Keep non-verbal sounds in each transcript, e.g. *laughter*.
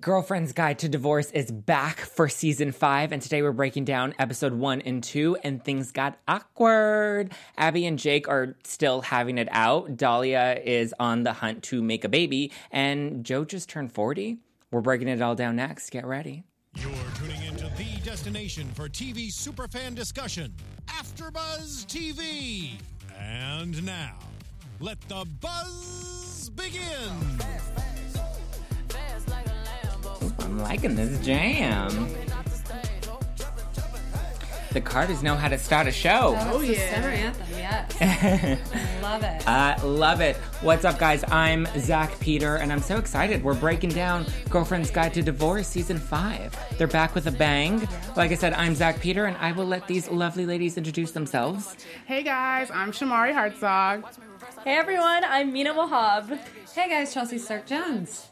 Girlfriend's Guide to Divorce is back for season five, and today we're breaking down episode one and two, and things got awkward. Abby and Jake are still having it out. Delia is on the hunt to make a baby, and Jo just turned 40. We're breaking it all down next. Get ready. You're tuning into the destination for TV superfan discussion, AfterBuzz TV. And now, let the buzz begin. I'm liking this jam. The Carters know how to start a show. Oh, It's yeah. summer anthem, yes. *laughs* Love it. I love it. What's up, guys? I'm Zack Peter, and I'm so excited. We're breaking down Girlfriend's Guide to Divorce Season 5. They're back with a bang. Like I said, I'm Zack Peter, and I will let these lovely ladies introduce themselves. Hey guys, I'm Shamarri Hartzog. Hey everyone, I'm Mina Wahab. hey guys, Chelsea Stark Jones.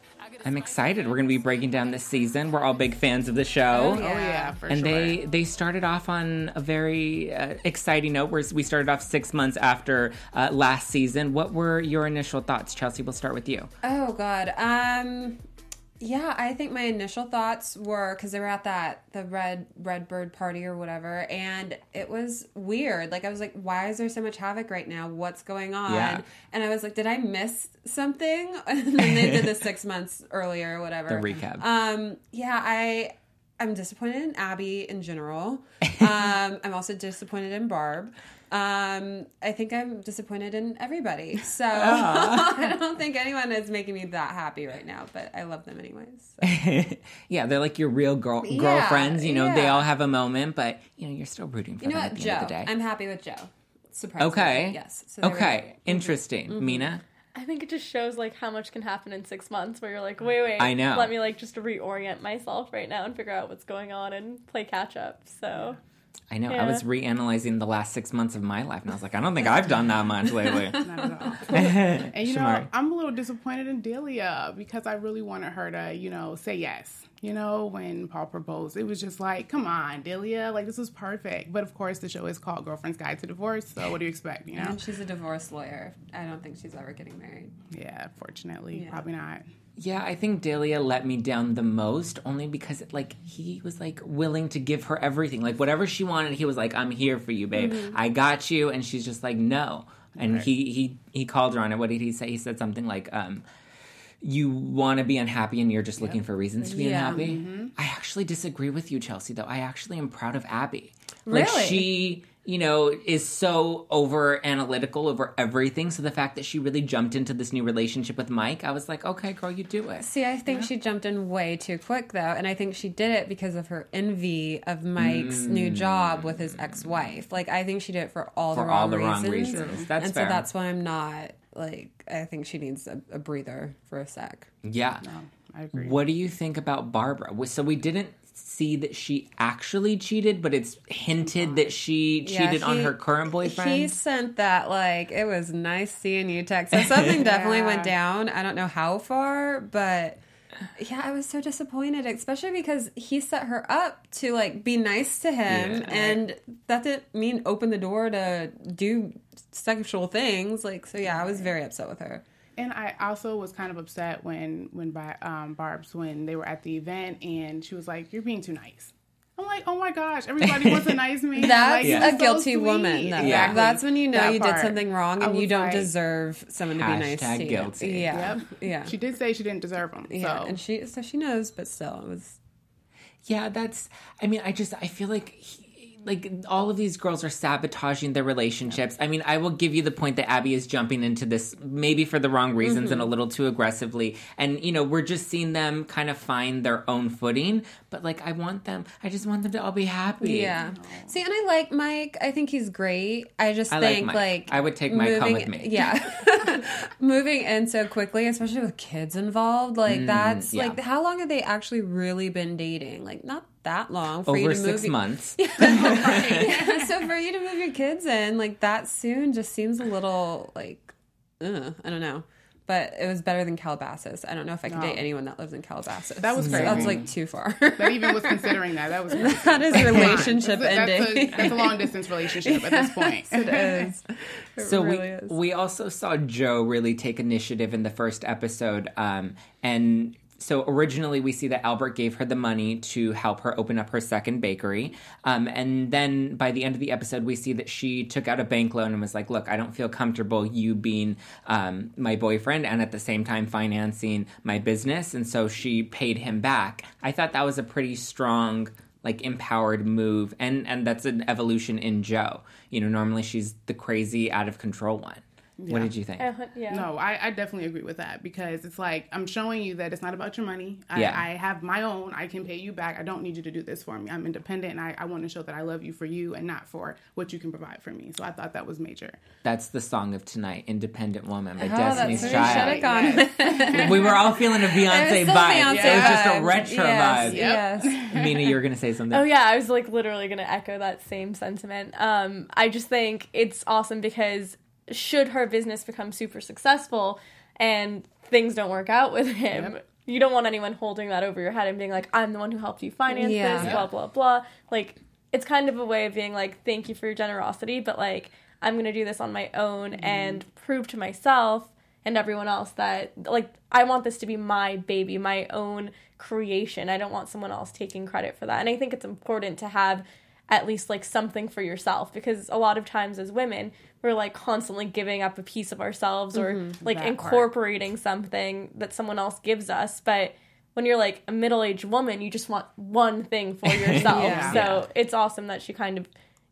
I'm excited. We're going to be breaking down this season. We're all big fans of the show. Oh yeah, for and sure. they they started off on a very uh, exciting note. Where we started off six months after uh, last season. What were your initial thoughts, Chelsea? We'll start with you. Oh god. Um yeah, I think my initial thoughts were because they were at that the red red bird party or whatever, and it was weird. Like I was like, why is there so much havoc right now? What's going on? Yeah. And I was like, did I miss something? *laughs* and then they did the six months earlier or whatever. The recap. Um, yeah, I I'm disappointed in Abby in general. *laughs* Um, I'm also disappointed in Barb. Um, I think I'm disappointed in everybody. So *laughs* I don't think anyone is making me that happy right now, but I love them anyways. So. *laughs* yeah, they're like your real girl Yeah, girlfriends. You know, they all have a moment, but you know, you're still rooting for You know them what, at the Jo? end of the day. I'm happy with Jo. Surprise. okay. Yes. So okay. go. Mm-hmm. Interesting. Mina. I think it just shows like how much can happen in six months where you're like, wait, wait, I know. Let me like just reorient myself right now and figure out what's going on and play catch up. So I know. I Yeah. was reanalyzing the last six months of my life, and I was like, I don't think I've done that much lately. *laughs* Not at all. *laughs* and you know, I'm a little disappointed in Delia because I really wanted her to, you know, say yes. You know, when Paul proposed, it was just like, come on, Delia, like this was perfect. But of course, the show is called Girlfriend's Guide to Divorce. So what do you expect? You know? And she's a divorce lawyer. I don't think she's ever getting married. Yeah, fortunately, Yeah. probably not. Yeah, I think Delia let me down the most only because like he was like willing to give her everything. Like whatever she wanted, he was like, I'm here for you, babe. Mm-hmm. I got you and she's just like, No. And he he he called her on it. What did he say? He said something like, um, you want to be unhappy and you're just looking for reasons to be Yeah. unhappy. Mm-hmm. I actually disagree with you, Chelsea, though. I actually am proud of Abby. Like Really? she, you know, is so over analytical over everything. So the fact that she really jumped into this new relationship with Mike, I was like, okay, girl, you do it. See, I think she jumped in way too quick, though, and I think she did it because of her envy of Mike's new job with his ex-wife. Like, I think she did it for all the For wrong all the wrong reasons. reasons. That's and fair. so that's why I'm not like. I think she needs a, a breather for a sec. Yeah. I agree. What do you think about Barbara? So we didn't see that she actually cheated, but it's hinted that she Yeah, cheated on her current boyfriend. He sent that like it was nice seeing you text. So something *laughs* definitely went down. I don't know how far, but yeah, I was so disappointed, especially because he set her up to like be nice to him, Yeah. and that didn't mean open the door to do sexual things. Like, so yeah, I was very upset with her. And I also was kind of upset when when Ba- um, Barb's when they were at the event and she was like, "You're being too nice." I'm like, "Oh my gosh, everybody wants a nice man." *laughs* That's Like, he a so guilty sweet. woman. Though. Exactly. That's when you know That you did something wrong and you don't like- deserve someone to be nice Hashtag to you. guilty. Yeah, Yep. yeah. She did say she didn't deserve him. Yeah, so and she so she knows, but still, it was yeah, that's. I mean, I just I feel like. He, like all of these girls are sabotaging their relationships. I mean, I will give you the point that Abby is jumping into this maybe for the wrong reasons Mm-hmm. and a little too aggressively. And you know, we're just seeing them kind of find their own footing. But like, I want them. I just want them to all be happy. yeah. See, and I like Mike. I think he's great. I just I like think Mike. like, I would take Mike home with me. Yeah, *laughs* *laughs* moving in so quickly, especially with kids involved. Like that's Mm, yeah. like how long have they actually really been dating? Like not that long for you Over to six move. months. *laughs* Yeah, *laughs* so for you to move your kids in like that soon just seems a little like, uh, I don't know. But it was better than Calabasas. I don't know if I can date anyone that lives in Calabasas. That was That's crazy. like too far. *laughs* that even was considering that. That was that is relationship that's, a, ending. that's a long distance relationship at this point. it is. It so really we is. we also saw Joe really take initiative in the first episode, um, and so originally we see that Albert gave her the money to help her open up her second bakery. Um, and then by the end of the episode, we see that she took out a bank loan and was like, look, I don't feel comfortable you being um, my boyfriend and at the same time financing my business. And so she paid him back. I thought that was a pretty strong like empowered move and and that's an evolution in Jo. You know, normally she's the crazy out of control one. What did you think? Uh, yeah. No, I, I definitely agree with that because it's like I'm showing you that it's not about your money. I, Yeah. I have my own. I can pay you back. I don't need you to do this for me. I'm independent and I, I want to show that I love you for you and not for what you can provide for me. So I thought that was major. That's the song of tonight, Independent Woman by Oh, Destiny's that's where Child. should have gone. we were all feeling a Beyonce It was still vibe. Beyonce It was just a retro yes, vibe. Yes. *laughs* Mina, you were going to say something. Oh yeah, I was like literally gonna echo that same sentiment. Um, I just think it's awesome because should her business become super successful and things don't work out with him, you don't want anyone holding that over your head and being like, "I'm the one who helped you finance Yeah. this," blah blah blah. Like it's kind of a way of being like, "Thank you for your generosity," but like I'm gonna do this on my own mm-hmm. and prove to myself and everyone else that like I want this to be my baby, my own creation. I don't want someone else taking credit for that. And I think it's important to have at least like something for yourself because a lot of times as women, we're like constantly giving up a piece of ourselves or mm-hmm. like that part. incorporating something that someone else gives us, but when you're like a middle-aged woman, you just want one thing for *laughs* yourself. Yeah. So it's awesome that she kind of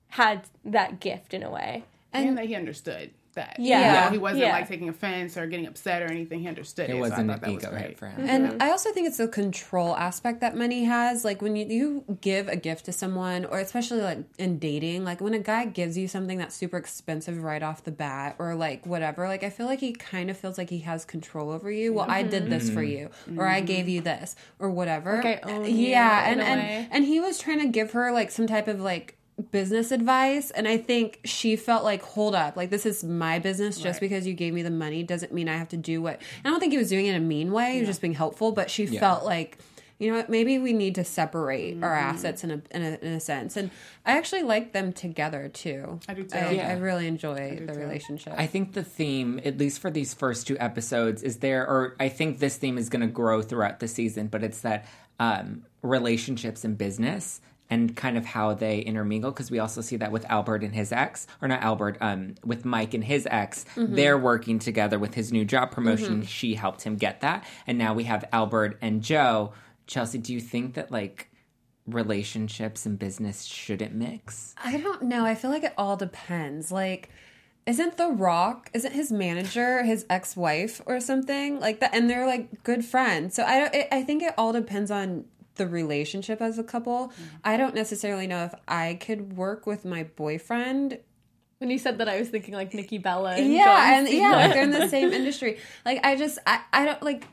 had that gift in a way. And, that he understood that. Yeah. You know, he wasn't Yeah. like taking offense or getting upset or anything. He understood it. it so I wasn't thought an that was great. hit for him. And I also think it's the control aspect that money has. Like when you, you give a gift to someone, or especially like in dating, like when a guy gives you something that's super expensive right off the bat, or like whatever, like I feel like he kind of feels like he has control over you. Well, I did this for mm-hmm. you, or I gave mm-hmm. you this, or whatever. Like I own you yeah, in and a and way. and he was trying to give her like some type of like business advice and i think she felt like hold up like this is my business just Right. because you gave me the money doesn't mean i have to do what i don't think he was doing it in a mean way he was just being helpful but she felt like you know what maybe we need to separate our Mm-hmm. assets in a, in a in a sense and i actually like them together too I do too. i, Yeah. I really enjoy the too. relationship I think the theme, at least for these first two episodes, is there, or I think this theme is going to grow throughout the season, but it's that um, relationships and business and kind of how they intermingle because we also see that with Albert and his ex, or not Albert, um, with Mike and his ex. They're working together with his new job promotion. She helped him get that. And now we have Albert and Jo. Chelsea, do you think that like relationships and business shouldn't mix? I don't know. I feel like it all depends. Like, isn't The Rock, isn't his manager his ex wife or something like that? And they're like good friends. So I don't. It, I think it all depends on the relationship as a couple. Mm-hmm. I don't necessarily know if I could work with my boyfriend. When you said that, I was thinking like Nikki Bella. And Yeah, John and Cena. yeah, like they're in the same industry. Like I just, I, I don't like.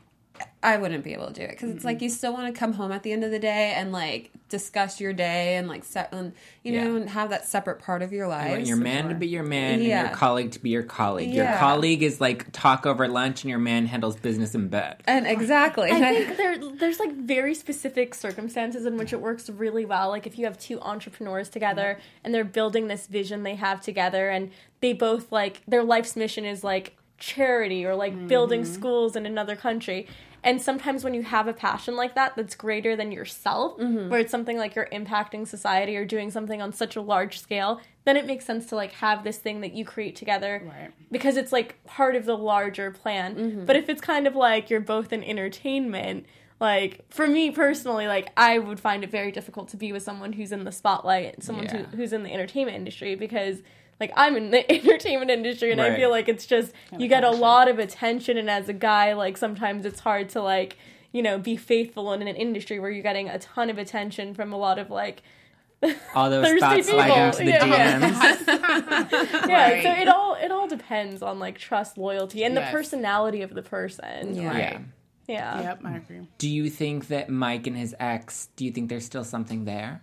I wouldn't be able to do it because it's like you still want to come home at the end of the day and like discuss your day and like set and you know Yeah. and have that separate part of your You life. want your man to be your man and Yeah. your colleague to be your colleague. Your colleague is like talk over lunch and your man handles business in bed. And exactly. I *laughs* think there there's like very specific circumstances in which it works really well. Like if you have two entrepreneurs together and they're building this vision they have together and they both like their life's mission is like charity or like building mm-hmm. schools in another country. And sometimes when you have a passion like that that's greater than yourself, mm-hmm. where it's something like you're impacting society or doing something on such a large scale, then it makes sense to like have this thing that you create together Right. because it's like part of the larger plan. Mm-hmm. But if it's kind of like you're both in entertainment, like for me personally, like I would find it very difficult to be with someone who's in the spotlight, someone Yeah. who, who's in the entertainment industry because like I'm in the *laughs* entertainment industry and I feel like it's just you get a lot of attention and as a guy like sometimes it's hard to like you know be faithful in an industry where you're getting a ton of attention from a lot of like *laughs* All those Thirsty thoughts slide people. into the *laughs* Yeah, yeah. DMs. yeah Right. so it all it all depends on like trust loyalty and Yes. the personality of the person Yeah. Yeah. yeah Yep, I agree. Do you think that Mike and his ex, do you think there's still something there?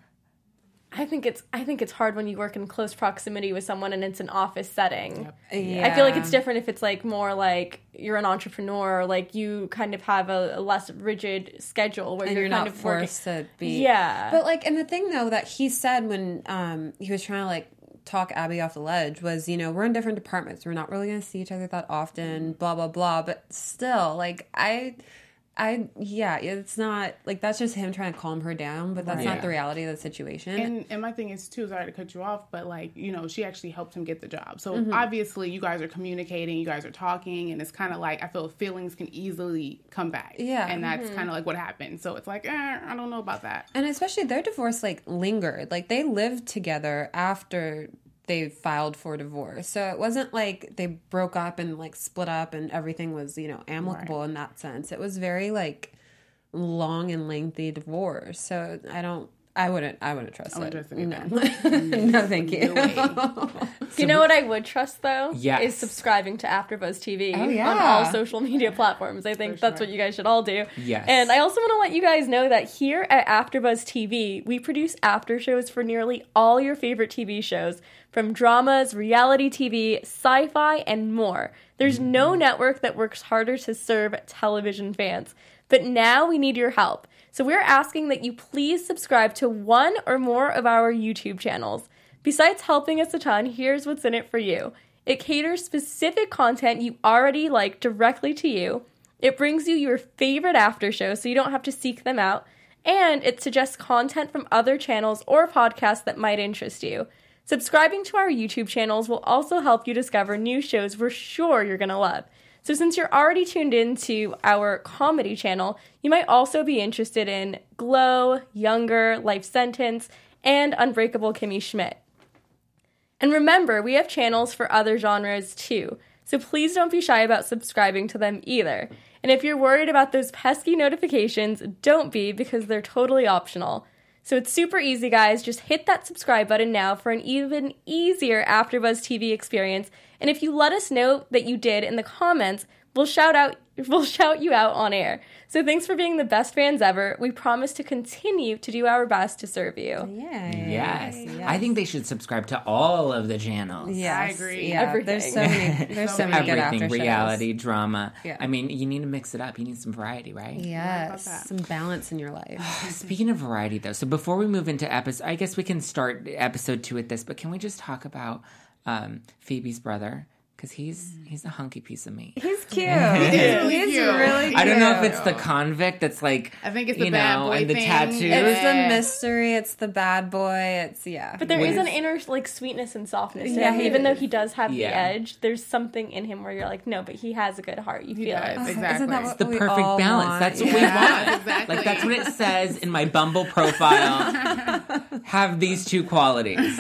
I think it's I think it's hard when you work in close proximity with someone and it's an office setting. yeah. I feel like it's different if it's like more like you're an entrepreneur, like you kind of have a, a less rigid schedule where and you're, you're kind not of working. forced to be. Yeah. But like, and the thing though that he said when um he was trying to like talk Abby off the ledge was, you know, we're in different departments. We're not really going to see each other that often. Blah blah blah. But still, like I. I yeah, it's not like that's just him trying to calm her down, but that's Right. not Yeah. the reality of the situation. And and my thing is too, sorry to cut you off, but like, you know, she actually helped him get the job. So Mm-hmm. obviously you guys are communicating, you guys are talking, and it's kinda like I feel feelings can easily come back. Yeah. And that's kinda like what happened. So it's like, eh, I don't know about that. And especially their divorce like lingered. Like they lived together after they filed for divorce. So it wasn't like they broke up and like split up and everything was, you know, amicable in that sense. It was very like long and lengthy divorce. So I don't I wouldn't I wouldn't trust wouldn't it. trust it no. *laughs* no, thank you. *laughs* you know what I would trust though? Yes. Is subscribing to AfterBuzz TV Oh, yeah. on all social media platforms. I think that's sure. what you guys should all do. Yes. And I also want to let you guys know that here at AfterBuzz TV, we produce after shows for nearly all your favorite TV shows, from dramas, reality TV, sci-fi, and more. There's mm-hmm. no network that works harder to serve television fans. But now we need your help. So we're asking that you please subscribe to one or more of our YouTube channels. Besides helping us a ton, here's what's in it for you. It caters specific content you already like directly to you. It brings you your favorite after shows so you don't have to seek them out. And it suggests content from other channels or podcasts that might interest you. Subscribing to our YouTube channels will also help you discover new shows we're sure you're going to love. So, since you're already tuned in to our comedy channel, you might also be interested in Glow, Younger, Life Sentence, and Unbreakable Kimmy Schmidt. And remember, we have channels for other genres too, so please don't be shy about subscribing to them either. And if you're worried about those pesky notifications, don't be because they're totally optional. So it's super easy, guys. Just hit that subscribe button now for an even easier AfterBuzz TV experience. And if you let us know that you did in the comments, we'll shout out *laughs* we'll shout you out on air. So thanks for being the best fans ever. We promise to continue to do our best to serve you. Yeah. Yes. I think they should subscribe to all of the channels. Yeah, I agree. Yeah, Everything. there's so many there's *laughs* so many good Everything, after shows. reality, drama. Yeah. I mean, you need to mix it up. You need some variety, right? Yes, that? some balance in your life. *sighs* Speaking of variety, though, so before we move into episode, I guess we can start episode two with this. But can we just talk about um, Phoebe's brother? Because he's he's a hunky piece of meat. He's cute. *laughs* really He's cute. really cute. I don't know if it's the convict that's like I think it's the you bad know, boy and the thing. tattoos. It's the mystery. It's the bad boy. It's yeah. But there is an inner like sweetness and softness to Yeah, him, he even though he does have Yeah. the edge. There's something in him where you're like, no, but he has a good heart. You He feel does. it. Exactly. Isn't that the perfect balance. want? That's what Yeah. we want. *laughs* exactly. Like that's what it says in my Bumble profile. *laughs* Have these two qualities.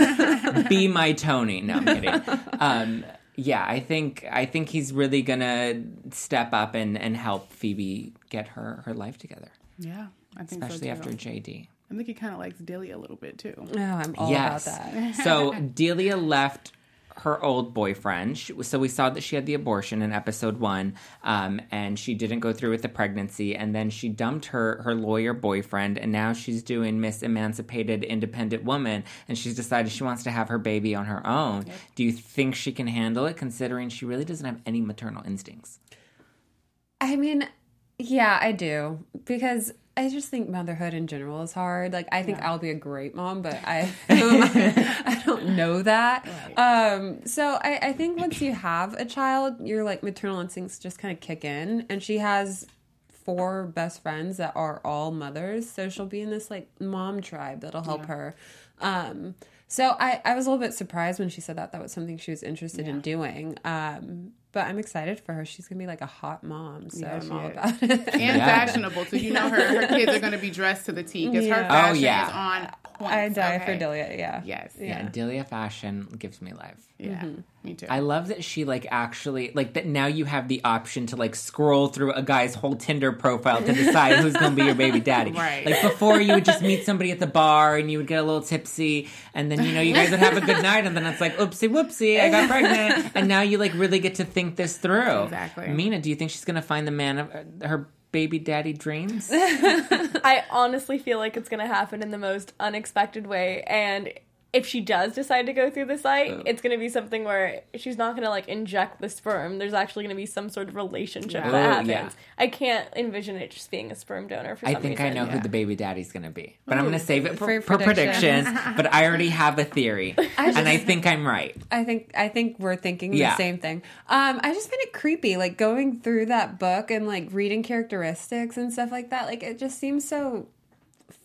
Be my Tony. No, I'm kidding. Um, yeah, I think I think he's really gonna step up and, and help Phoebe get her, her life together, Yeah, I think especially so too. after JD. I think he kind of likes Delia a little bit too. Oh, I'm all yes. about that. so *laughs* Delia left her old boyfriend. She- So we saw that she had the abortion in episode one, um, and she didn't go through with the pregnancy. And then she dumped her her lawyer boyfriend, and now she's doing Miss Emancipated Independent Woman, and she's decided she wants to have her baby on her own. Do you think she can handle it, considering she really doesn't have any maternal instincts? I mean, yeah, I do because I just think motherhood in general is hard. Like, I think I'll be a great mom, but I *laughs* *laughs* I don't know that. Um, so I, I think once you have a child, your like maternal instincts just kind of kick in, and she has four best friends that are all mothers, so she'll be in this like mom tribe that'll help her. Um, so I, I was a little bit surprised when she said that that was something she was interested in doing. Um, but I'm excited for her. She's gonna be like a hot mom, so Yeah, I'm all is. about it. And Yeah. fashionable too. You know her her kids are going to be dressed to the T because her Yeah. Oh, fashion yeah. is on point. I die okay? for Delia. Yeah. Yes. Yeah, Yeah. Delia fashion gives me life. Yeah. Me too. I love that she like actually like that now you have the option to like scroll through a guy's whole Tinder profile to decide who's gonna be your baby daddy. *laughs* Right. Like before you would just meet somebody at the bar and you would get a little tipsy and then you know you guys would have a good night and then it's like oopsie whoopsie I got pregnant and now you like really get to think this through. Exactly. Mina, do you think she's gonna find the man of uh, her baby daddy dreams? *laughs* I honestly feel like it's gonna happen in the most unexpected way, and if she does decide to go through the site, it's going to be something where she's not going to like inject the sperm. There's actually going to be some sort of relationship Yeah. that Oh, happens. yeah. I can't envision it just being a sperm donor for I some think I reason. know who the baby daddy's going to be, but I'm going to save it for, For for predictions. predictions. *laughs* but I already have a theory, and I think I'm right. I think I think we're thinking Yeah. the same thing. Um, I just find it creepy, like going through that book and like reading characteristics and stuff like that. Like it just seems so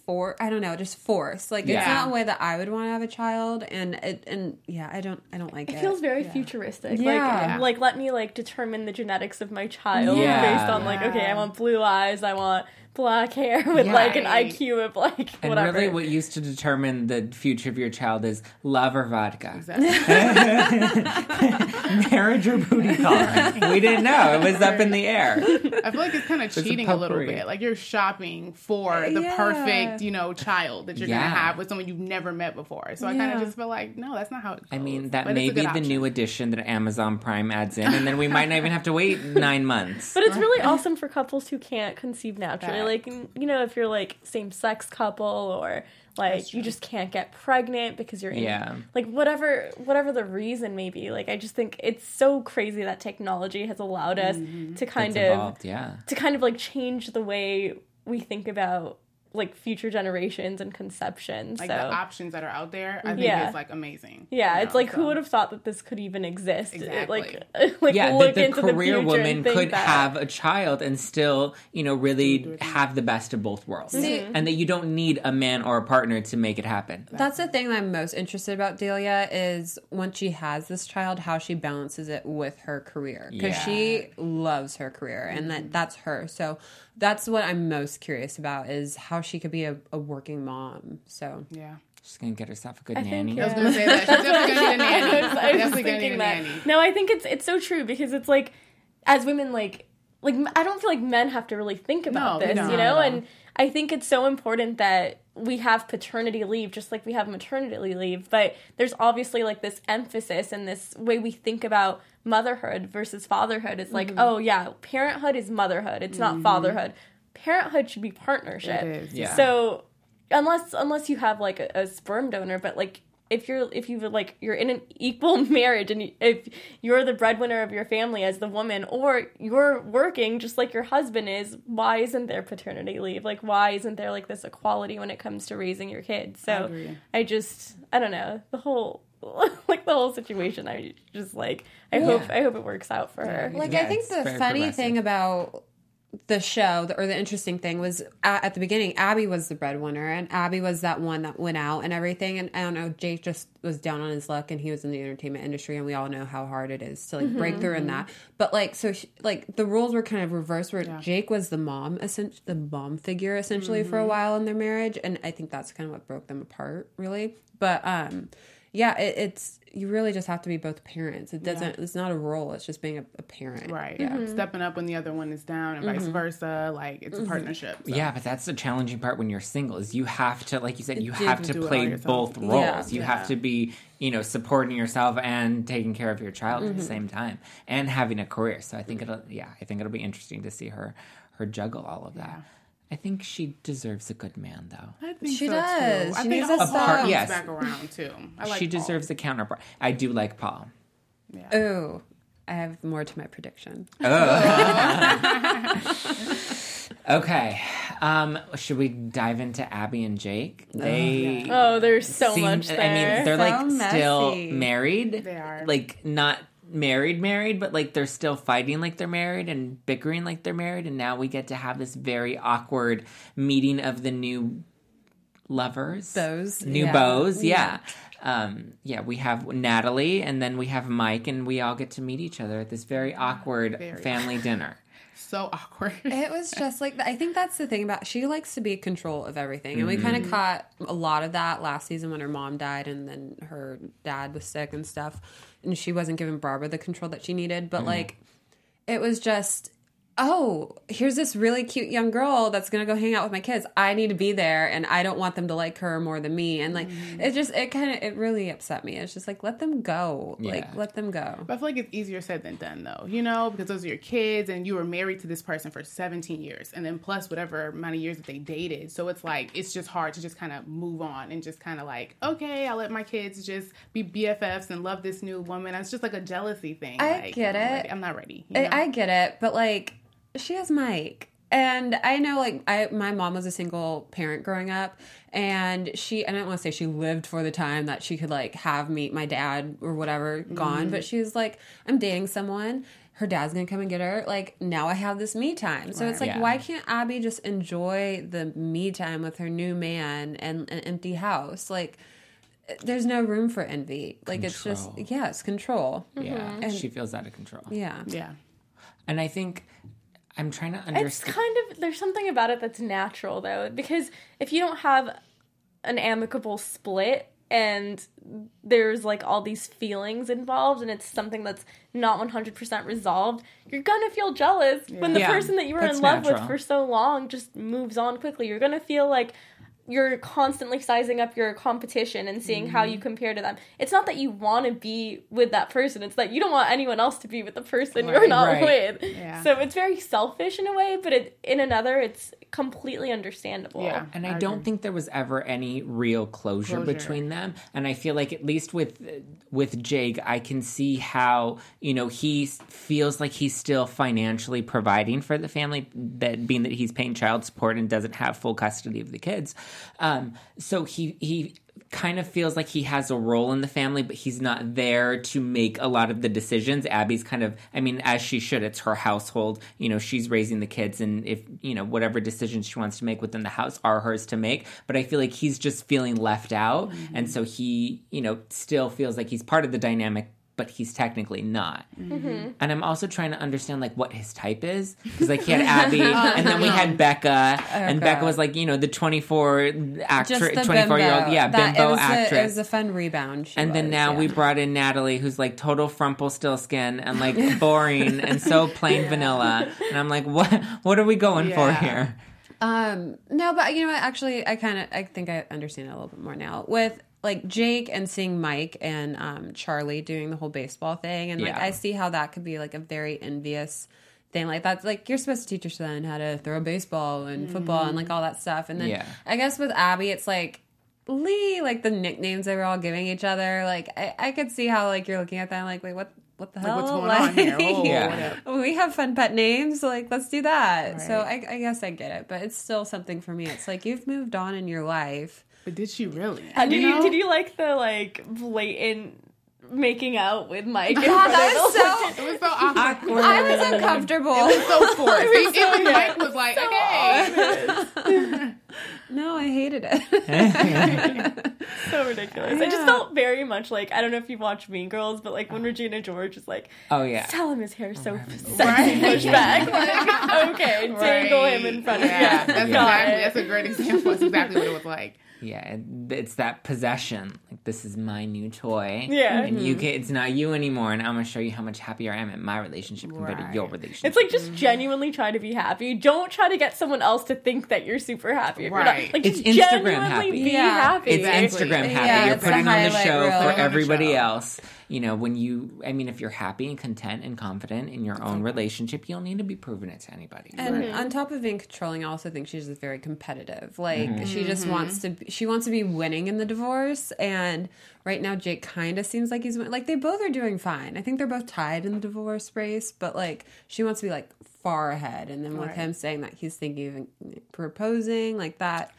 for I don't know, just force. Like it's Yeah. not a way that I would want to have a child, and it and yeah, I don't I don't like it. It feels very futuristic. Yeah. Like, like let me like determine the genetics of my child Yeah. based on like, okay, I want blue eyes, I want black hair *laughs* with Yeah. like an IQ of like And whatever. really, what used to determine the future of your child is love or vodka, Exactly. *laughs* marriage or booty call? *laughs* we didn't know; it was up in the air. I feel like it's kind of cheating a, little bit. Like you're shopping for uh, the Yeah. perfect, you know, child that you're Yeah. gonna have with someone you've never met before. So I kind of just feel like, no, that's not how it goes. I mean, that But may be good the new addition that Amazon Prime adds in, and then we might not even have to wait *laughs* nine months. But it's really awesome for couples who can't conceive naturally. Facts. Like, you know, if you're like same sex couple or like you just can't get pregnant because you're in Yeah. like whatever whatever the reason may be. Like I just think it's so crazy that technology has allowed us mm-hmm. to kind It's of evolved, yeah. to kind of like change the way we think about like future generations and conception. like so the options that are out there. I think Yeah. is like amazing. yeah, you it's know, like who would have thought that this could even exist? Exactly. like, *laughs* like yeah, look that the into career the woman could that. have a child and still, you know, really have the best of both worlds. Mm-hmm. And that you don't need a man or a partner to make it happen. That's the thing that I'm most interested about Delia is once she has this child, how she balances it with her career because Yeah. she loves her career and that that's her. So that's what I'm most curious about is how she could be a, a working mom. So Yeah. She's gonna get herself a good I think, nanny. yeah. I was gonna say that. She's definitely gonna need a nanny. I was, *laughs* I was definitely gonna need thinking a that. nanny. No, I think it's it's so true because it's like as women like like I don't feel like men have to really think about No, this, you know? And I think it's so important that we have paternity leave just like we have maternity leave, but there's obviously like this emphasis and this way we think about motherhood versus fatherhood. It's like, Mm-hmm. oh yeah, parenthood is motherhood. It's not fatherhood. Parenthood should be partnership. Is, Yeah. So unless unless you have like a, a sperm donor, but like if you're if you like you're in an equal *laughs* marriage and if you're the breadwinner of your family as the woman or you're working just like your husband is, why isn't there paternity leave? Like why isn't there like this equality when it comes to raising your kids? So agree. I just I don't know the whole *laughs* like the whole situation. I just like I hope I hope it works out for her. Like Yeah, I think the funny thing about the show, the, or the interesting thing was at, at the beginning, Abby was the breadwinner, and Abby was that one that went out and everything. And I don't know, Jake just was down on his luck, and he was in the entertainment industry, and we all know how hard it is to like break mm-hmm, through in mm-hmm. that. But like, so she, like the roles were kind of reversed, where Jake was the mom, essentially the mom figure, essentially for a mm-hmm. while in their marriage, and I think that's kind of what broke them apart, really. But um, yeah, it, it's you really just have to be both parents. It doesn't. It's not a role. It's just being a, a parent. Right. Mm-hmm. Stepping up when the other one is down and vice versa. Like Mm-hmm. it's a partnership. so. Yeah, but that's the challenging part when you're single is you have to, like you said, you do have have to to do it all play both roles. Yeah. you Yeah. have to be, you know, supporting yourself and taking care of your child Mm-hmm. at the same time and having a career. So I think it'll, yeah, I think it'll be interesting to see her, her juggle all of that. I think she deserves a good man, though. I think She so, does. Too. I She think needs a Paul comes Yes. back around too. I like she Paul. deserves a counterpart. I do like Paul. Oh, I have more to my prediction. *laughs* Okay, um, should we dive into Abby and Jake? They Oh, there's so seem- much there. I mean, they're So like still married. They are. like not married, married, but like they're still fighting like they're married and bickering like they're married. And now we get to have this very awkward meeting of the new lovers, Those new yeah. beaux. Yeah. Um, yeah, we have Natalie and then we have Mike, and we all get to meet each other at this very awkward Very. family dinner. *laughs* so awkward. It was just like I think that's the thing about she likes to be in control of everything, and we kind Mm-hmm. of caught a lot of that last season when her mom died, and then her dad was sick and stuff, and she wasn't giving Barbara the control that she needed. But mm-hmm. like, it was just oh, here's this really cute young girl that's gonna go hang out with my kids. I need to be there, and I don't want them to like her more than me. And like, Mm-hmm. it just it kind of it really upset me. It's just like let them go, like let them go. But I feel like it's easier said than done, though, you know, because those are your kids and you were married to this person for 17 years and then plus whatever amount of years that they dated. So it's like, it's just hard to just kind of move on and just kind of like, okay, I'll let my kids just be BFFs and love this new woman. It's just like a jealousy thing. I Like, get I'm it. ready- I'm not ready. you know? I, I get it, but like she has Mike. And I know like I my mom was a single parent growing up and she I don't want to say she lived for the time that she could like have me my dad or whatever gone, mm-hmm. but she was like I'm dating someone her dad's gonna come and get her. Like now I have this me time. So it's like, Yeah. why can't Abby just enjoy the me time with her new man and an empty house? Like, there's no room for envy. Like it's just Control. yes, control. Yeah, mm-hmm. And- she feels out of control. Yeah. yeah. And I think I'm trying to understand. It's kind of there's something about it that's natural though, because if you don't have an amicable split and there's like all these feelings involved and it's something that's not 100% resolved, you're gonna feel jealous when the Yeah, person that you were in love natural. with for so long just moves on quickly. You're gonna feel like you're constantly sizing up your competition and seeing how Mm-hmm. you compare to them. It's not that you want to be with that person, it's that you don't want anyone else to be with the person you're not Right. with. Yeah. So it's very selfish in a way, but it, in another, it's completely understandable. Yeah. And I, I don't agree. think there was ever any real closure, Closure. between them. And I feel like at least with with Jake, I can see how you know he feels like he's still financially providing for the family, that being that he's paying child support and doesn't have full custody of the kids. Um, so he he kind of feels like he has a role in the family, but he's not there to make a lot of the decisions. Abby's kind of, I mean, as she should. It's her household. You know, she's raising the kids, and if you know whatever decisions she wants to make within the house are hers to make. But I feel like he's just feeling left out, and so he, you know, still feels like he's part of the dynamic. But he's technically not, and I'm also trying to understand like what his type is because like he had Abby, *laughs* and then we had Becca, and Becca was like you know the 24 actress, the 24 year old, yeah, That- bimbo it actress. A, it was a fun rebound. she And then now yeah. we brought in Natalie, who's like total frumple still skin and like boring and so *laughs* plain vanilla. And I'm like, what? What are we going for here? Um, no, but you know what? Actually, I kind of I think I understand it a little bit more now with like Jake and seeing Mike and um, Charlie doing the whole baseball thing, and like Yeah. I see how that could be like a very envious thing. Like that's like you're supposed to teach your son how to throw a baseball and football and like all that stuff. And then Yeah. I guess with Abby, it's like. Lee, like the nicknames they were all giving each other, like I, I could see how like you're looking at that, like wait, what, what the Like, hell? what's going on here? *laughs* Oh, Yeah. we have fun pet names like let's do that so I, I guess i get it but it's still something for me it's like you've moved on in your life But did she really? And did you, know? did you like the like blatant making out with Mike? in ah, God, that was so It was so awkward. i was uncomfortable It was so *laughs* forced. Even Mike was like, okay. no i hated it *laughs* so ridiculous. It just felt very much like I don't know if you've watched Mean Girls, but like when uh-huh. Regina George is like, Oh yeah. tell him his hair's so sexy, Right. push back. Like, okay, *laughs* dangle him in front of Yeah, you. that's Got exactly. it. That's a great example. That's exactly what it was like. Yeah, it- it's that possession. Like this is my new toy. Yeah. and you mm-hmm. can, it's not you anymore. And I'm gonna show you how much happier I am in my relationship compared to your relationship. It's like just genuinely try to be happy. Don't try to get someone else to think that you're super happy. if you're not. Right. Like It's just Instagram genuinely happy. be Yeah. happy. it's Exactly. Instagram happy. Yeah, You're putting on the show reel. for Putting on the everybody show. else. You know, when you, I mean, if you're happy and content and confident in your own relationship, you don't need to be proving it to anybody. and on top of being controlling i also think she's just very competitive like Mm-hmm. she just wants to she wants to be winning in the divorce and right now jake kind of seems like he's like they both are doing fine i think they're both tied in the divorce race but like she wants to be like far ahead and then with Right. him saying that he's thinking of proposing like that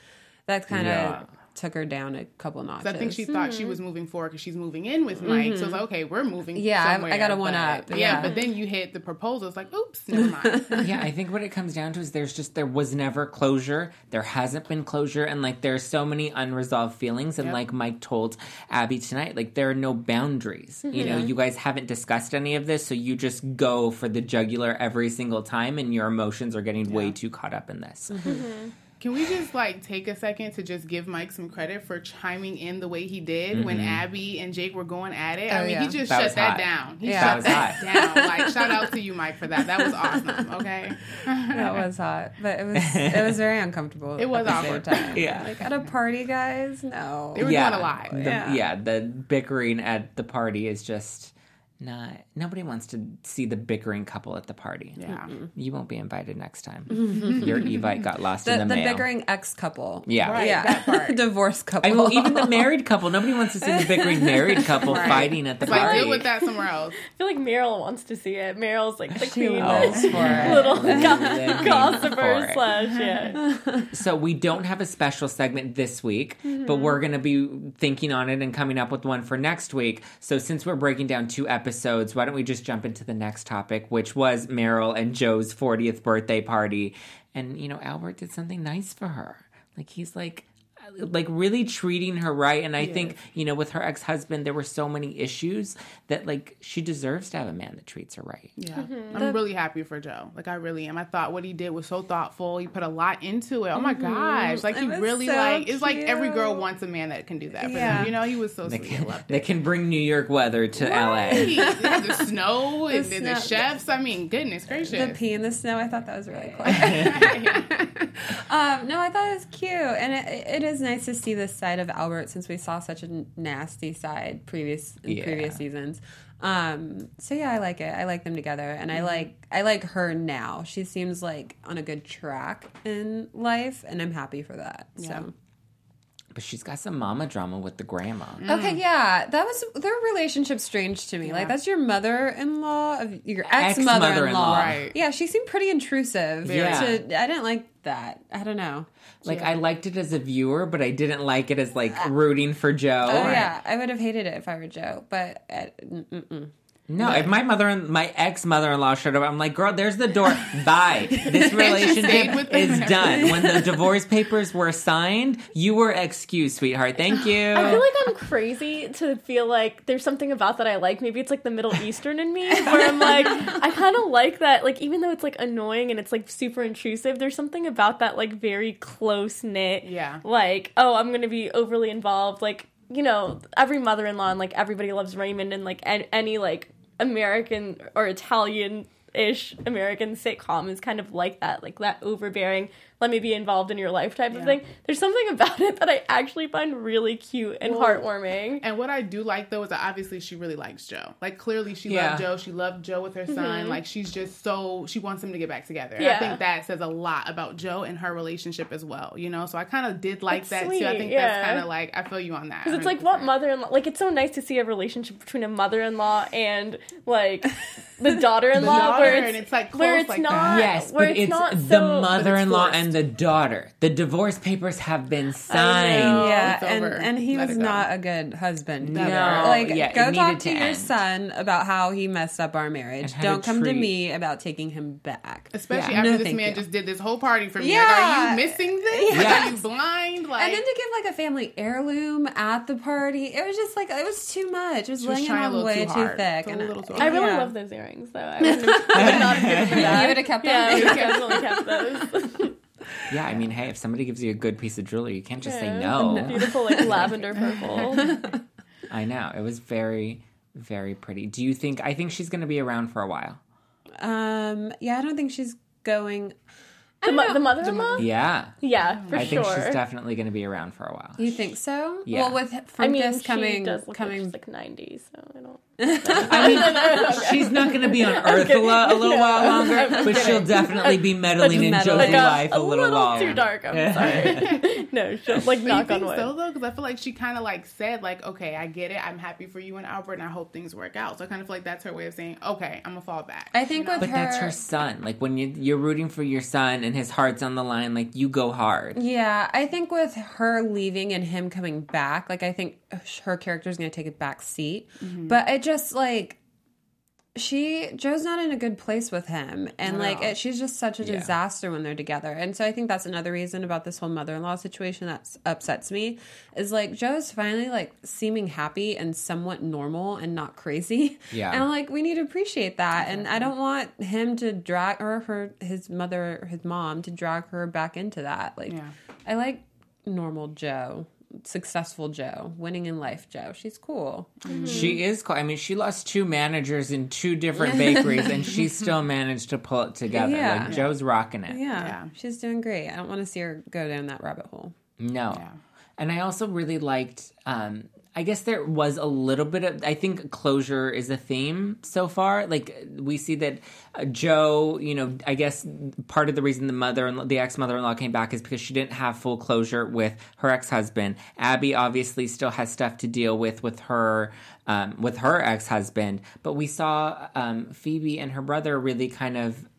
that kind of Yeah. Took her down a couple notches 'Cause I think she thought she was moving forward because she's moving in with Mike. So it's mm-hmm. like, okay, we're moving. Yeah, I- I got a one but- up, Yeah, yeah. but then you hit the proposal. It's like, oops, never mind. *laughs* yeah, I think what it comes down to is there's just there was never closure. There hasn't been closure, and like there's so many unresolved feelings. And Yep. like Mike told Abby tonight, like there are no boundaries. You mm-hmm. know, you guys haven't discussed any of this, so you just go for the jugular every single time, and your emotions are getting way too caught up in this. Mm-hmm. Can we just like take a second to just give Mike some credit for chiming in the way he did when mm-hmm. Abby and Jake were going at it? I Oh, mean, yeah. he just That shut that hot. down. He Yeah. shut That was that hot. down. Like, shout out to you, Mike, for that. That was awesome. Okay. *laughs* That was hot, but it was it was very uncomfortable. It was at awkward. Time. Yeah. like at a party, guys. No, They were doing a lot. The, Yeah. yeah. the bickering at the party is just not. Nobody wants to see the bickering couple at the party. Yeah. You won't be invited next time. *laughs* Your e-bike got lost the, in the, the mail. bickering ex couple. Yeah. Right. yeah, *laughs* divorce couple. I mean, well, even the married couple. Nobody wants to see the bickering married couple *laughs* fighting at the Like, party. deal with that somewhere else. I feel like Meryl wants to see it. Meryl's like the She queen, lives for it. little Living for gossiper it. slash yeah. So we don't have a special segment this week, but mm-hmm. we're going to be thinking on it and coming up with one for next week. So since we're breaking down two episodes, why don't we just jump into the next topic, which was Meryl and Jo's 40th birthday party. And you know, Albert did something nice for her. Like he's like like really treating her right and I think, you know, with her ex-husband there were so many issues that like she deserves to have a man that treats her right. Yeah. Mm-hmm. I'm really happy for Jo. Like I really am. I thought what he did was so thoughtful. He put a lot into it. Oh my mm-hmm. gosh. Like he really so like it's like every girl wants a man that can do that for Yeah. them. You know, he was so That sweet. I can, loved it. can bring New York weather to LA. Right. *laughs* Yeah, the snow and the, the chefs. I mean, goodness gracious. the pee in the snow. I thought that was really cool. *laughs* *laughs* *laughs* um, no, I thought it was cute, and it, it is nice to see this side of Albert since we saw such a nasty side previous in Yeah. previous seasons. Um, so yeah, I like it. I like them together, and Mm-hmm. I like I like her now. She seems like on a good track in life, and I'm happy for that. So. But she's got some mama drama with the grandma. Okay, yeah, that was their relationship strange to me. Like that's your mother-in-law of your Ex-mother-in-law. ex-mother-in-law. Right. Yeah, she seemed pretty intrusive. Yeah. To, I didn't like that. I don't know. Like I liked it as a viewer, but I didn't like it as like rooting for Jo. Oh yeah, I would have hated it if I were Jo, but uh, No, if my mother and my ex mother in law showed up, I'm like, girl, there's the door. *laughs* Bye. This relationship is done. When the divorce papers were signed, you were excused, sweetheart. Thank you. I feel like I'm crazy to feel like there's something about that I like. Maybe it's like the Middle Eastern in me, where I'm like, *laughs* I kind of like that. Like, even though it's like annoying and it's like super intrusive, there's something about that like very close knit. Yeah. Like, oh, I'm gonna be overly involved. Like, you know, every mother-in-law and like everybody loves Raymond and like an- any like American or Italian. Ish American sitcom is kind of like that, like that overbearing, let me be involved in your life type of thing. There's something about it that I actually find really cute and Well, heartwarming. And what I do like though is that obviously she really likes Jo. Like clearly she Yeah. loved Jo. She loved Jo with her son. Mm-hmm. Like she's just so she wants them to get back together. And I think that says a lot about Jo and her relationship as well. You know, so I kind of did like That's that too. I think yeah. that's kind of like I feel you on that. Because it's like what mother-in-law like it's so nice to see a relationship between a mother-in-law and like the *laughs* daughter-in-law The daughter, where it's, and it's, like, where it's like not that. Yes, where but it's, it's, not the so mother-in-law forced. And the daughter. The divorce papers have been know. signed. yeah, and and he Let was not a good husband. No, either. like yeah, go talk to to your son about how he messed up our marriage. Don't to come to me about taking him back. Especially Yeah. after No, this man you. just did this whole party for me. Yeah. Like, are you missing this? Yeah. Are you blind? Like And then to give like a family heirloom at the party, it was just like it was too much. It was laying trying a on little way too too, hard. thick. A and little too I really yeah. love those earrings though. I *laughs* wouldn't have, I would not have given them. You would have kept yeah, I them. would have kept those. *laughs* *laughs* Yeah, I mean, hey, if somebody gives you a good piece of jewelry, you can't just say Yeah. no. Beautiful like *laughs* lavender purple. *laughs* I know. It was very, very pretty. Do you think, I think she's going to be around for a while. Um, yeah, I don't think she's going. The, mo- the mother-in-law? Yeah. Yeah, for I think she's definitely going to be around for a while. You think so? Yeah. Well, with Fructus I mean, she coming does look coming like she's like 90, so I don't. I mean, she's not going to be on Earth a, lo- a little No, while longer, I'm but she'll definitely be meddling in meddling. Josie Like life a, a little, little longer. too dark. I'm sorry. *laughs* no, she'll, like But you knock think on wood. so though? Because I feel like she kind of like said like, okay, I get it. I'm happy for you and Albert, and I hope things work out. So I kind of feel like that's her way of saying, okay, I'm gonna fall back. I think You know? with But that's her- her son. Like when you, you're rooting for your son and his heart's on the line, like you go hard. Yeah, I think with her leaving and him coming back, like I think her character is going to take a back seat. Mm-hmm. But it just like she Jo's not in a good place with him and at like it, she's just such a Yeah. disaster when they're together and so i think that's another reason about this whole mother-in-law situation that upsets me is like jo's finally like seeming happy and somewhat normal and not crazy Yeah. and i'm like we need to appreciate that and i don't want him to drag or her his mother his mom to drag her back into that like Yeah. i like normal jo successful jo winning in life jo she's cool She is cool. I mean, she lost two managers in two different bakeries, and *laughs* she still managed to pull it together. Yeah. Like Jo's rocking it. yeah, Yeah. she's doing great i don't want to see her go down that rabbit hole No. Yeah. And I also really liked um I guess there was a little bit of I think closure is a theme so far. Like we see that uh, Jo, you know, I guess part of the reason the mother and the ex-mother-in-law came back is because she didn't have full closure with her ex-husband. Abby obviously still has stuff to deal with with her um, with her ex-husband, but we saw um, Phoebe and her brother really kind of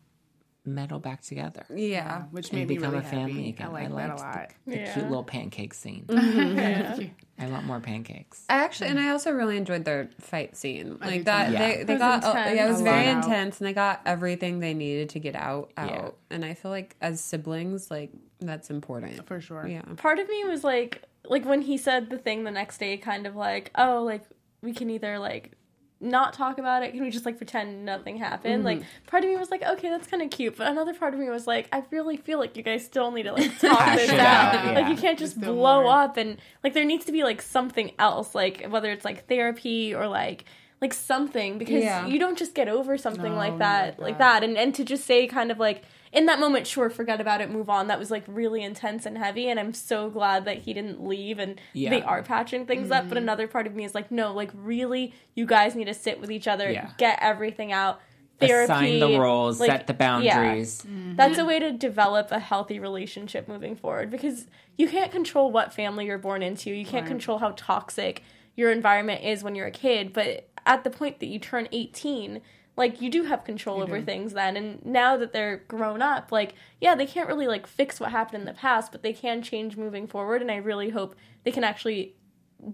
meddle back together. yeah Which And made me become really a family happy. again. I like that a liked lot. The, the Yeah. cute little pancake scene. *laughs* Yeah. I want more pancakes. I actually, and I also really enjoyed their fight scene. Like that, too. they they got oh, intense. yeah, it was very out. intense, and they got everything they needed to get out out. Yeah. And I feel like as siblings, like that's important For sure. Yeah, part of me was like like when he said the thing the next day kind of like oh like we can either like not talk about it can we just like pretend nothing happened mm-hmm. like part of me was like okay that's kind of cute but another part of me was like i really feel like you guys still need to like *laughs* talk Hash this out out, like you can't just There's blow more. up and like there needs to be like something else like whether it's like therapy or like like something because Yeah. you don't just get over something No, like that like like that. that and and to just say kind of like in that moment sure forget about it move on that was like really intense and heavy and i'm so glad that he didn't leave and Yeah. they are patching things up Mm-hmm. but another part of me is like no like really you guys need to sit with each other Yeah. get everything out therapy Assign the roles, like, set the yeah. boundaries. that's a way to develop a healthy relationship moving forward because you can't control what family you're born into. You can't Right. control how toxic your environment is when you're a kid, but at the point that you turn 18, like you do have control over things then and now that they're grown up like yeah they can't really like fix what happened in the past but they can change moving forward and i really hope they can actually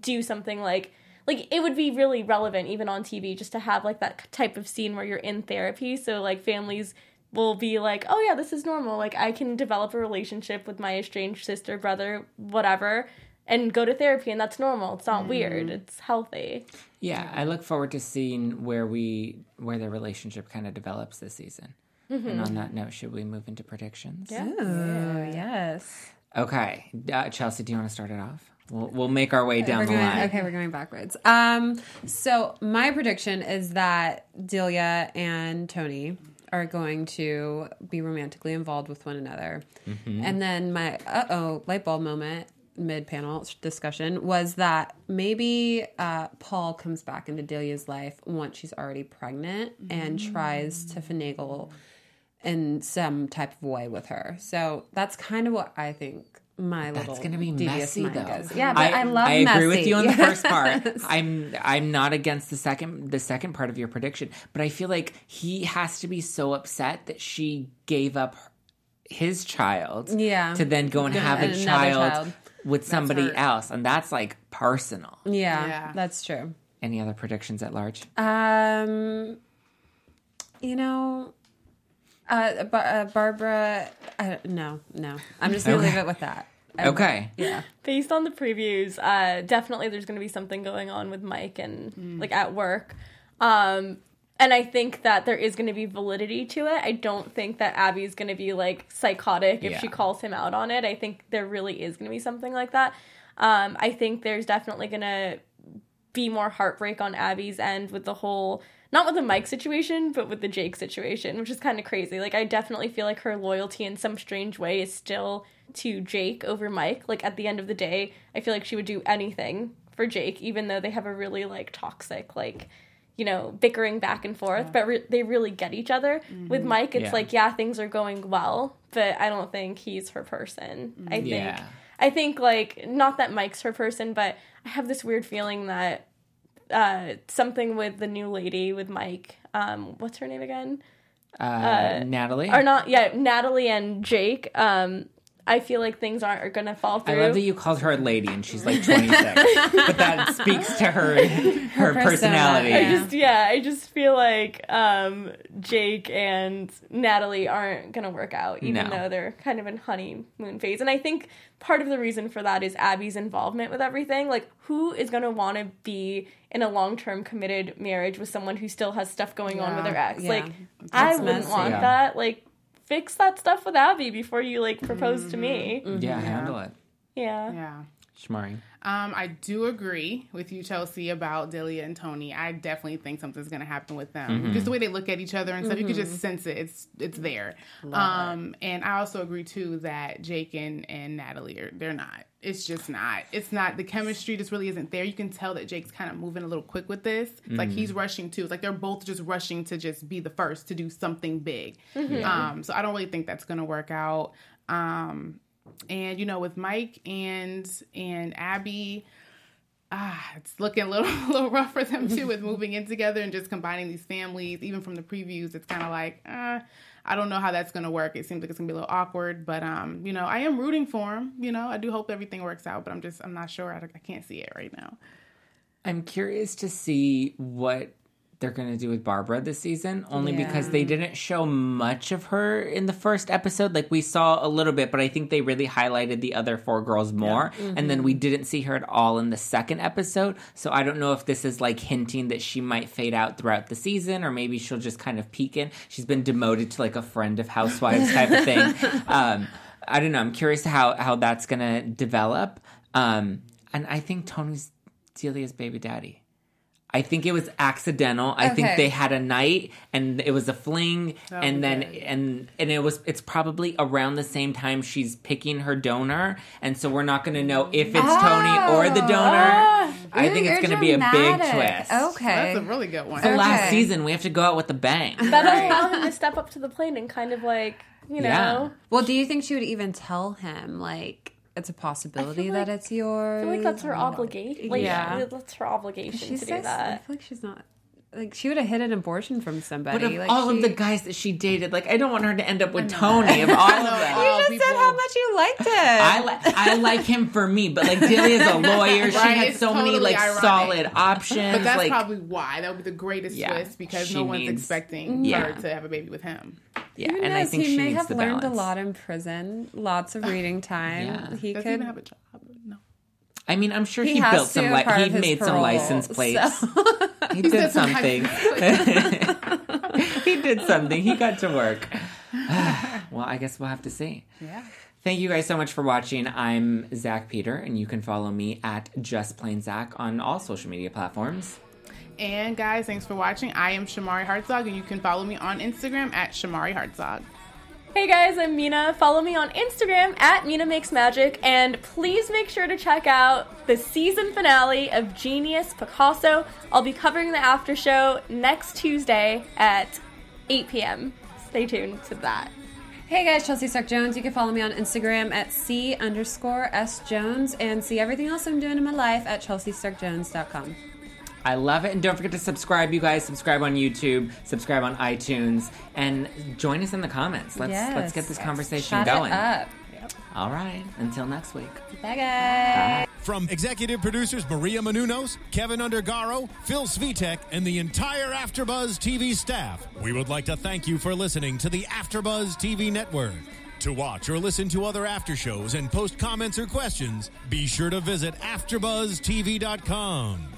do something like like it would be really relevant even on TV just to have like that type of scene where you're in therapy so like families will be like oh yeah this is normal. Like I can develop a relationship with my estranged sister brother whatever and go to therapy and that's normal it's not weird it's healthy Yeah, I look forward to seeing where we where the relationship kind of develops this season. And on that note, should we move into predictions? Yeah. Oh yes. Okay, uh, Chelsea, do you want to start it off? We'll we'll make our way down We're the going, line. okay, we're going backwards. Um, so my prediction is that Delia and Tony are going to be romantically involved with one another, and then my uh oh light bulb moment mid panel discussion was that maybe uh, Paul comes back into Delia's life once she's already pregnant and tries to finagle in some type of way with her. So that's kind of what I think. My little That's going to be messy, though. goes. Yeah, but I, love I agree with you on the *laughs* first part. I'm I'm not against the second the second part of your prediction, but I feel like he has to be so upset that she gave up her- his child, Yeah. to then go and have a child, child. With somebody else, and that's like personal. Yeah, Yeah. that's true. Any other predictions at large? Um, you know, uh, Bar- uh Barbara. Uh, no, no. I'm just gonna Okay. leave it with that. I- Okay. Yeah. based on the previews, uh, definitely there's going to be something going on with Mike and like at work. Um, and I think that there is going to be validity to it. I don't think that Abby's going to be like psychotic if Yeah. she calls him out on it. I think there really is going to be something like that. Um, I think there's definitely going to be more heartbreak on Abby's end with the whole not with the Mike situation, but with the Jake situation, which is kind of crazy. Like I definitely feel like her loyalty in some strange way is still to Jake over Mike. Like at the end of the day, I feel like she would do anything for Jake even though they have a really like toxic like you know, bickering back and forth, but re- they really get each other. With Mike, it's Yeah. like, yeah, things are going well, but I don't think he's her person. I think Yeah. I think like not that Mike's her person, but I have this weird feeling that uh something with the new lady with Mike, um, what's her name again? Uh, Natalie. Or not yeah, Natalie and Jake. Um I feel like things aren't going to fall through. I love that you called her a lady and she's like 26. but that *laughs* speaks to her her, persona, personality. yeah. just yeah, I just feel like um, Jake and Natalie aren't gonna work out, even No. though they're kind of in honeymoon phase. And I think part of the reason for that is Abby's involvement with everything. Like, who is gonna want to be in a long term committed marriage with someone who still has stuff going on with their ex? Yeah. Like, That's I wouldn't messy. want Yeah. that. Like, fix that stuff with Abby before you like propose to me. Yeah, handle it. Yeah. Yeah. Shamarri. Um, I do agree with you, Chelsea, about Delia and Tony. I definitely think something's gonna happen with them. Just the way they look at each other and stuff, you can just sense it. It's it's there. um, and I also agree too that Jake and, and Natalie are they're not. It's just not. It's not the chemistry just really isn't there. You can tell that Jake's kind of moving a little quick with this. It's like he's rushing too. It's like they're both just rushing to just be the first to do something big. Um, so I don't really think that's gonna work out. Um, and you know with mike and and abby ah it's looking a little *laughs* a little rough for them too with *laughs* moving in together and just combining these families even from the previews it's kind of like uh i don't know how that's going to work. It seems like it's going to be a little awkward but um you know i am rooting for him you know. I do hope everything works out but i'm just i'm not sure. I, I can't see it right now. I'm curious to see what they're going to do with Barbara this season, only because they didn't show much of her in the first episode. Like we saw a little bit, but I think they really highlighted the other four girls more. And then we didn't see her at all in the second episode. So I don't know if this is like hinting that she might fade out throughout the season, or maybe she'll just kind of peek in. She's been demoted to like a friend of housewives type of thing. *laughs* Um, I don't know. I'm curious how how that's going to develop. Um, and I think Tony's Delia's baby daddy. I think it was accidental. I think they had a night and it was a fling oh, and then okay. and and it was it's probably around the same time she's picking her donor and so we're not going to know if it's Tony or the oh. donor. Ah. I think it's going to be a big twist. Okay. that's a really good one The last season we have to go out with a bang. That'll allow him to step up to the plate and kind of like, you know. Yeah. Well, do you think she would even tell him like it's a possibility that it's yours? I feel like that's her obligation. Like, Yeah. that's her obligation She's to so, do that. I feel like she's not. Like she would have hit an abortion from somebody. But of like all she, of the guys that she dated, like I don't want her to end up with Tony. Of *laughs* all of them, you just people- said how much you liked him. I li- I like him for me, but like Delia's a *laughs* lawyer. She had it's so many like ironic. solid options. but that's like, probably why that would be the greatest Yeah. twist because no one's needs- expecting Yeah. her to have a baby with him yeah, Who and I think he she may needs have the learned balance. a lot in prison. Lots of reading *laughs* time. Yeah. He does could. he even have a job no I mean, I'm sure He he, built some. Li- he made some parole, license plates. *laughs* so- He did did some something. *laughs* *laughs* he did something. He got to work. *sighs* well, I guess we'll have to see. yeah Thank you guys so much for watching. I'm Zack Peter, and you can follow me at Just Plain Zack on all social media platforms. And guys, thanks for watching. I am Shamarri Hartzog, and you can follow me on Instagram at Shamarri Hartzog. Hey guys, I'm Mina. Follow me on Instagram at Mina Makes Magic, and please make sure to check out the season finale of Genius Picasso. I'll be covering the after show next Tuesday at 8 p.m. Stay tuned to that. Hey guys, Chelsea Stark Jones. You can follow me on Instagram at C underscore S Jones and see everything else I'm doing in my life at chelseastarkjones.com. I love it. And don't forget to subscribe, you guys. Subscribe on YouTube, subscribe on iTunes, and join us in the comments. Let's let's get this conversation Shut going. It up. All right. Until next week. Bye guys. From executive producers Maria Menounos, Kevin Undergaro, Phil Svitek, and the entire AfterBuzz TV staff, we would like to thank you for listening to the AfterBuzz TV network. To watch or listen to other after shows and post comments or questions, be sure to visit AfterBuzzTV.com.